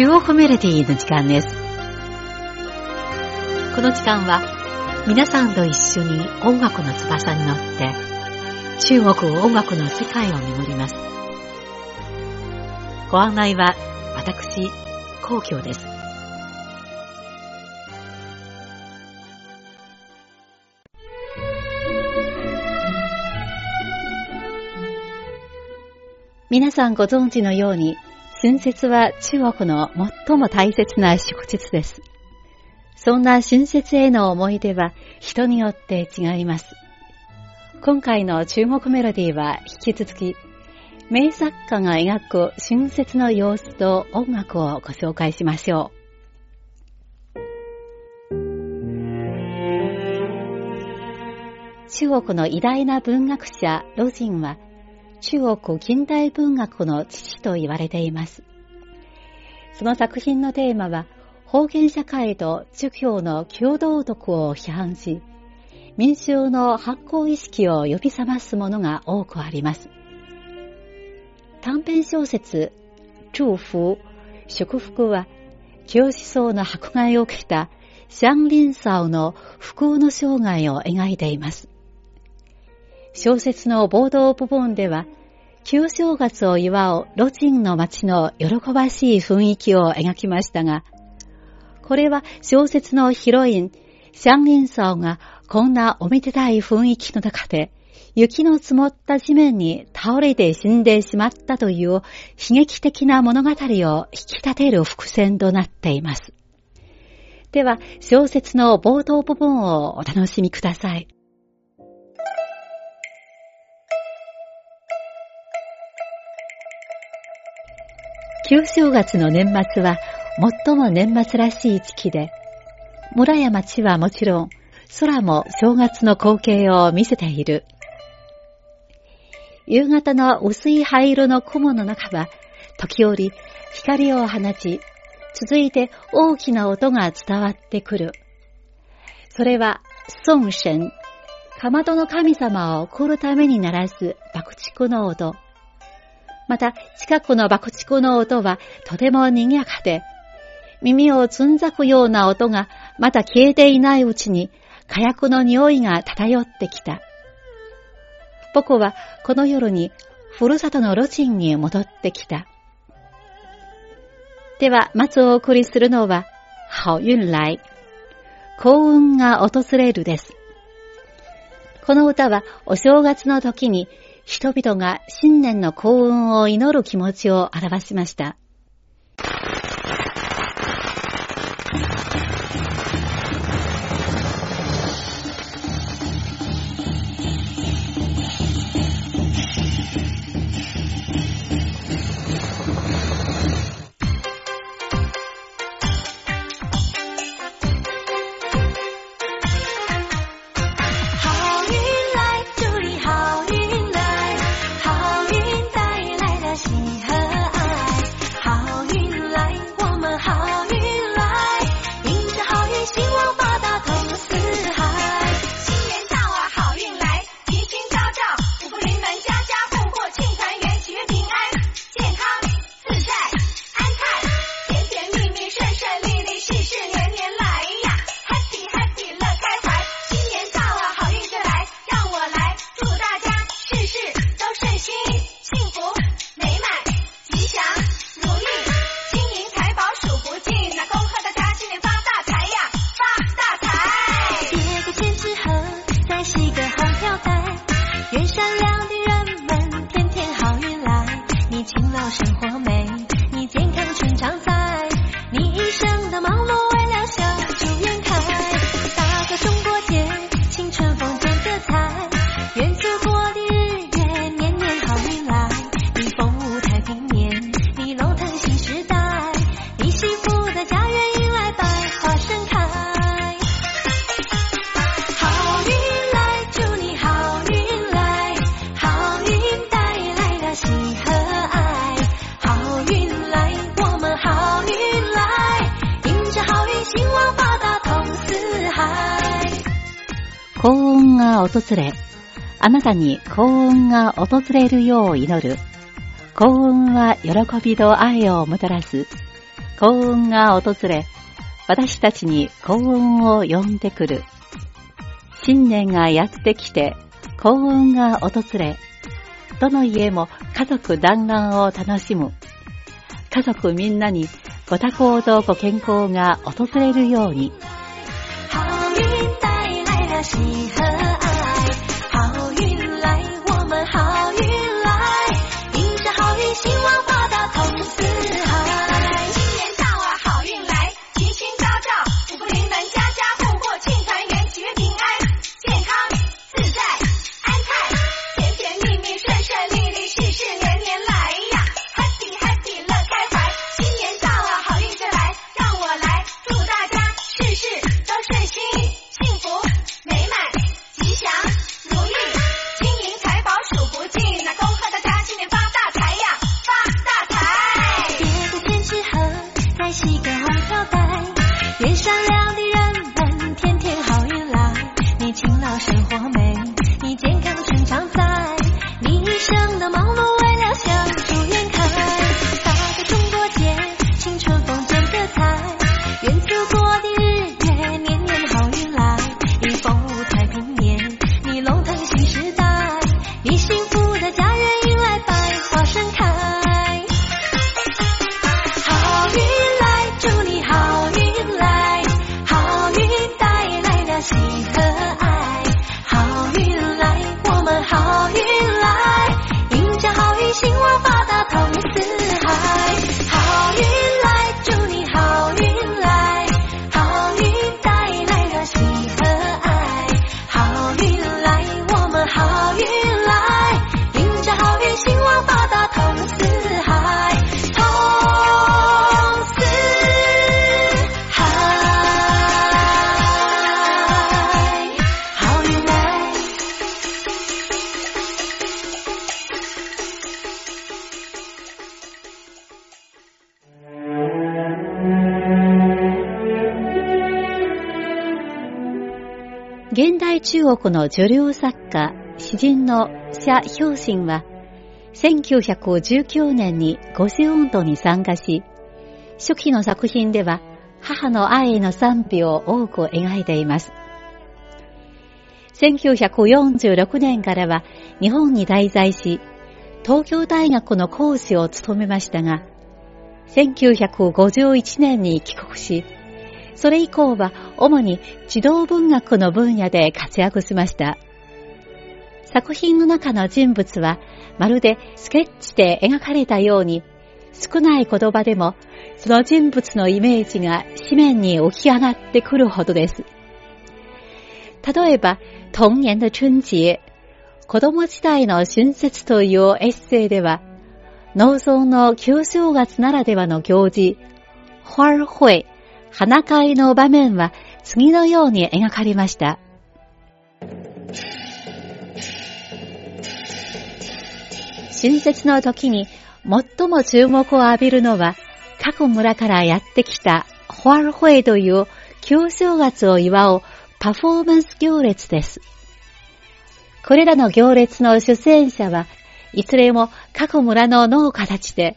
中央メロディーの時間です。この時間は皆さんと一緒に音楽の翼に乗って中国音楽の世界を巡ります。ご案内は私、皇居です。皆さんご存知のように、春節は中国の最も大切な祝日です。そんな春節への思い出は人によって違います。今回の中国メロディーは引き続き、名作家が描く春節の様子と音楽をご紹介しましょう。中国の偉大な文学者、ロジンは、中国近代文学の父と言われています。その作品のテーマは、方言社会と儒教の共同徳を批判し、民衆の発行意識を呼び覚ますものが多くあります。短編小説、祝福、祝福は、教思想の迫害を受けたシャンリンサオの不幸の生涯を描いています。小説の冒頭部分では、旧正月を祝うロチンの街の喜ばしい雰囲気を描きましたが、これは小説のヒロイン、シャンリンサオがこんなおめでたい雰囲気の中で、雪の積もった地面に倒れて死んでしまったという悲劇的な物語を引き立てる伏線となっています。では、小説の冒頭部分をお楽しみください。旧正月の年末は最も年末らしい時期で、村や町はもちろん、空も正月の光景を見せている。夕方の薄い灰色の雲の中は、時折光を放ち、続いて大きな音が伝わってくる。それは、孫神、かまどの神様を来るために鳴らす爆竹の音。また、近くの爆竹の音はとても賑やかで、耳をつんざくような音がまだ消えていないうちに火薬の匂いが漂ってきた。僕はこの夜にふるさとのロチンに戻ってきた。では、まずお送りするのは、好運来。幸運が訪れるです。この歌はお正月の時に人々が新年の幸運を祈る気持ちを表しました。訪れ、あなたに幸運が訪れるよう祈る。幸運は喜びと愛をもたらす。幸運が訪れ、私たちに幸運を呼んでくる。新年がやってきて、幸運が訪れ、どの家も家族団らんを楽しむ。家族みんなにご多幸とご健康が訪れるように。中国の女流作家、詩人の謝氷心は、1919年に五世運動に参加し、初期の作品では母の愛への賛否を多く描いています。1946年からは日本に滞在し、東京大学の講師を務めましたが、1951年に帰国し、それ以降は主に児童文学の分野で活躍しました。作品の中の人物はまるでスケッチで描かれたように少ない言葉でもその人物のイメージが紙面に起き上がってくるほどです。例えば、童年的春節、子供時代の春節というエッセイでは、農村の旧正月ならではの行事、花会花会の場面は次のように描かれました。春節の時に最も注目を浴びるのは各村からやってきたホアルホエという旧正月を祝うパフォーマンス行列です。これらの行列の出演者はいずれも各村の農家たちで、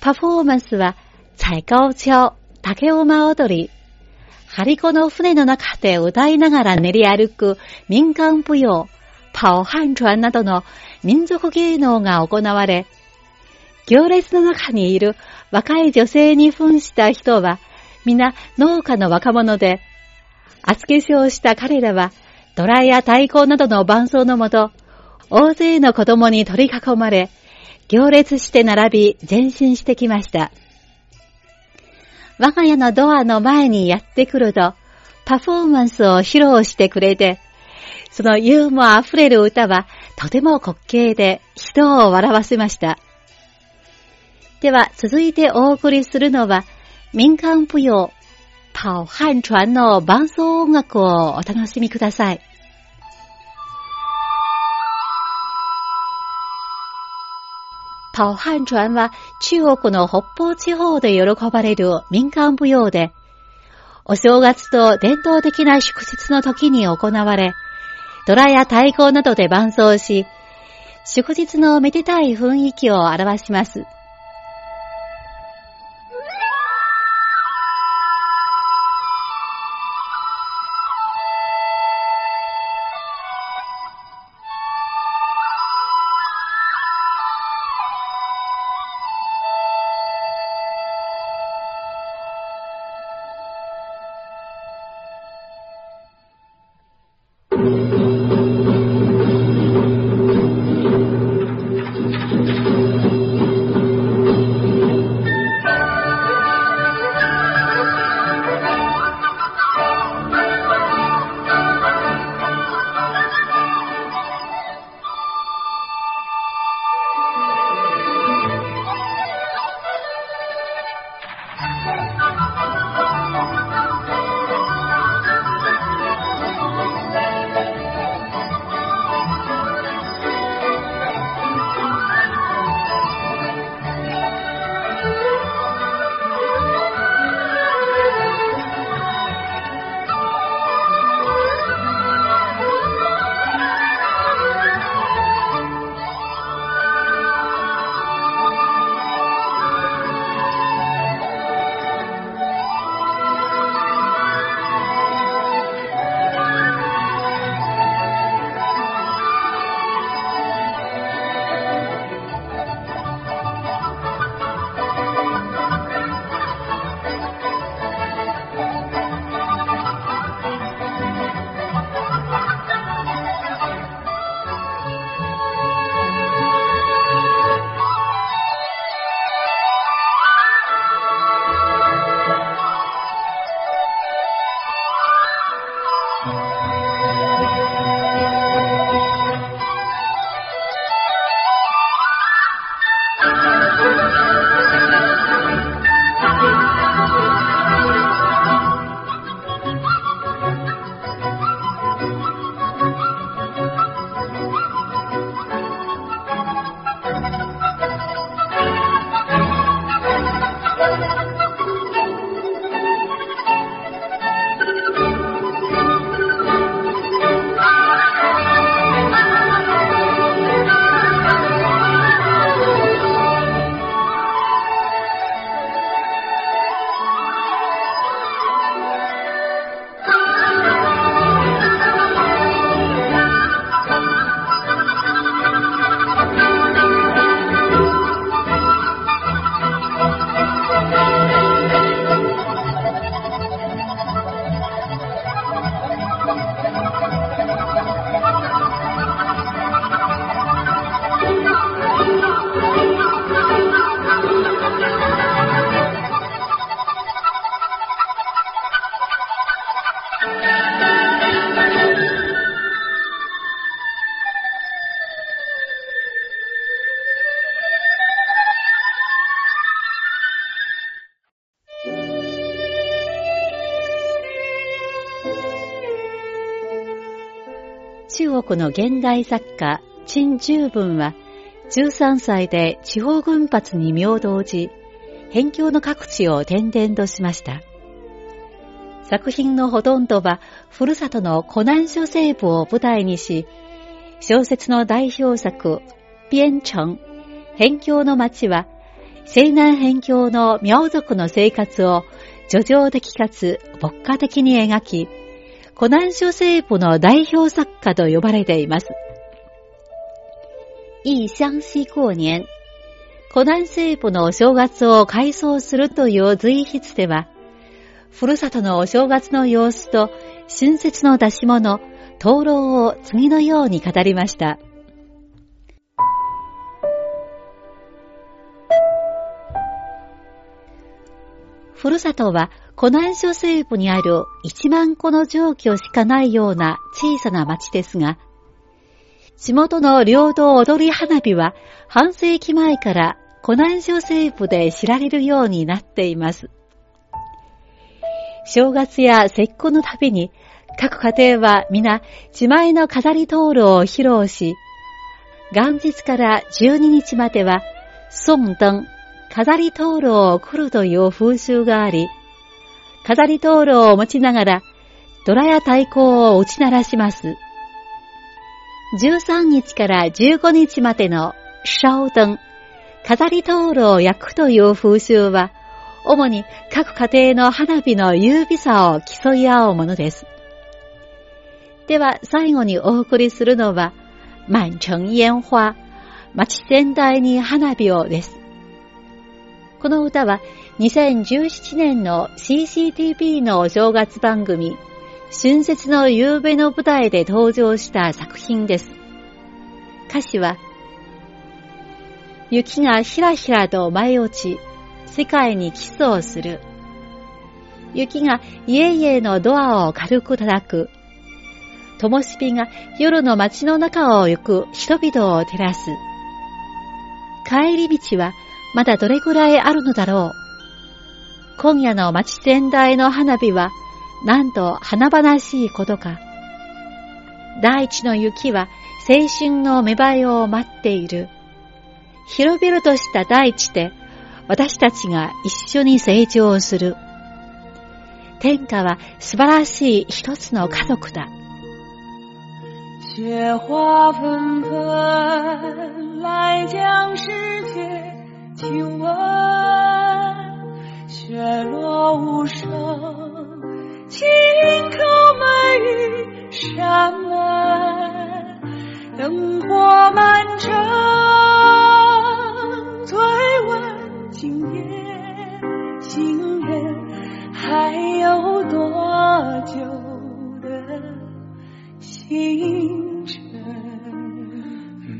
パフォーマンスは、最高潮、竹馬踊り、張り子の船の中で歌いながら練り歩く民間舞踊、パオハンチュアンなどの民族芸能が行われ、行列の中にいる若い女性に扮した人は、皆農家の若者で、厚化粧した彼らは、ドラや太鼓などの伴奏のもと、大勢の子供に取り囲まれ、行列して並び前進してきました。我が家のドアの前にやってくると、パフォーマンスを披露してくれて、そのユーモア溢れる歌はとても滑稽で人を笑わせました。では続いてお送りするのは民間舞踊、パオハンチュアンの伴奏音楽をお楽しみください。好汉船は中国の北方地方で喜ばれる民間舞踊で、お正月と伝統的な祝日の時に行われ、虎や太鼓などで伴奏し、祝日のめでたい雰囲気を表します。国の現代作家、陳十文は、13歳で地方軍閥に明動じ、辺境の各地を転々としました。作品のほとんどは、ふるさとの湖南諸西部を舞台にし、小説の代表作、边城、辺境の町は、西南辺境の苗族の生活を叙情的かつ牧歌的に描き、湖南諸西部の代表作家と呼ばれています。異乡西過年、湖南西部のお正月を改装するという随筆では、ふるさとのお正月の様子と春節の出し物、灯籠を次のように語りました。ふるさとは湖南省西部にある1万個の状況しかないような小さな町ですが、地元の領土踊り花火は半世紀前から湖南省西部で知られるようになっています。正月や節句のたびに各家庭は皆自前の飾り灯籠を披露し、元日から12日までは、宋灯、飾り灯籠を来るという風習があり、飾り灯籠を持ちながら、ドラや太鼓を打ち鳴らします。13日から15日までの烧灯、飾り灯籠を焼くという風習は、主に各家庭の花火の優美さを競い合うものです。では最後にお送りするのは、満城煙花、町全体に花火をです。この歌は2017年の CCTV のお正月番組、春節の夕べの舞台で登場した作品です。歌詞は、雪がひらひらと舞い落ち、世界にキスをする。雪が家々のドアを軽く叩く。灯火が夜の街の中を行く人々を照らす。帰り道はまだどれくらいあるのだろう。今夜の街全体の花火は、なんと華々しいことか。大地の雪は青春の芽生えを待っている。広々とした大地で私たちが一緒に成長する。天下は素晴らしい一つの家族だ。雪花纷纷，来将世界听闻。雪落无声，轻叩门与山门，灯火满城。醉问今夜行人还有多久的行程？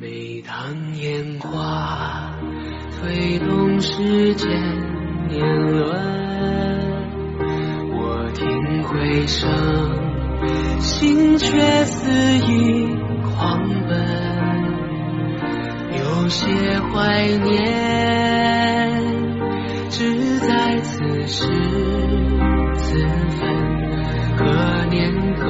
每当烟花推动时间年轮，我听回声，心却肆意狂奔，有些怀念。只在此时此分，可年可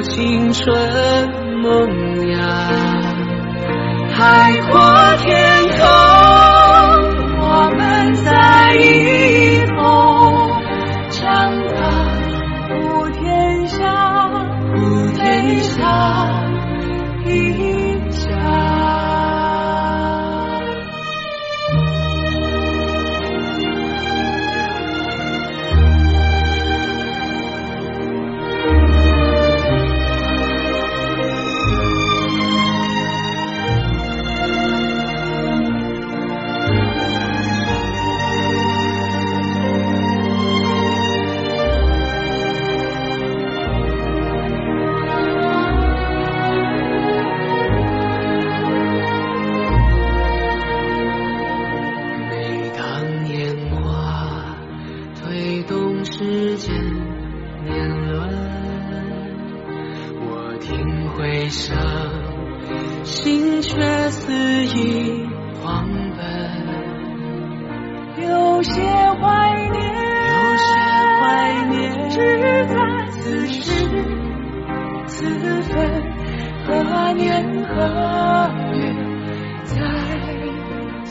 等候青春萌芽。海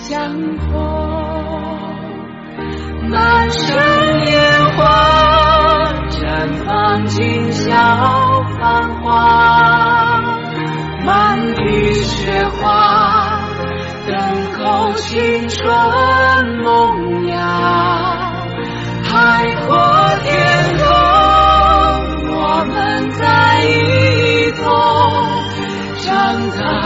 相逢？满城烟花绽放，今宵繁华，满地雪花等候青春萌芽，海阔天空，我们在一同长大，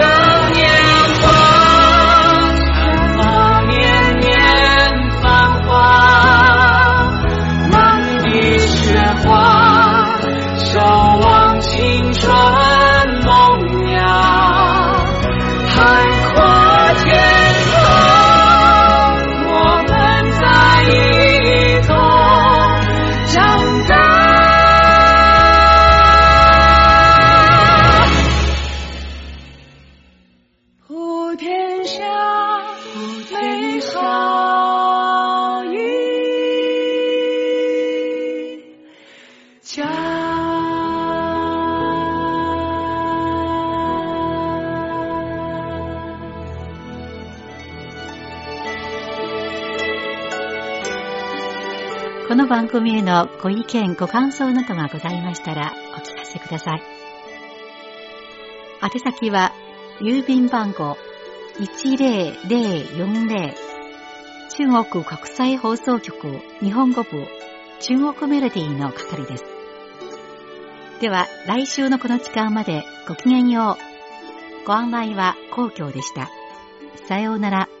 Come この番組へのご意見、ご感想などがございましたらお聞かせください。宛先は、郵便番号10040中国国際放送局日本語部中国メロディーの係です。では、来週のこの時間までごきげんよう。ご案内は皇居でした。さようなら。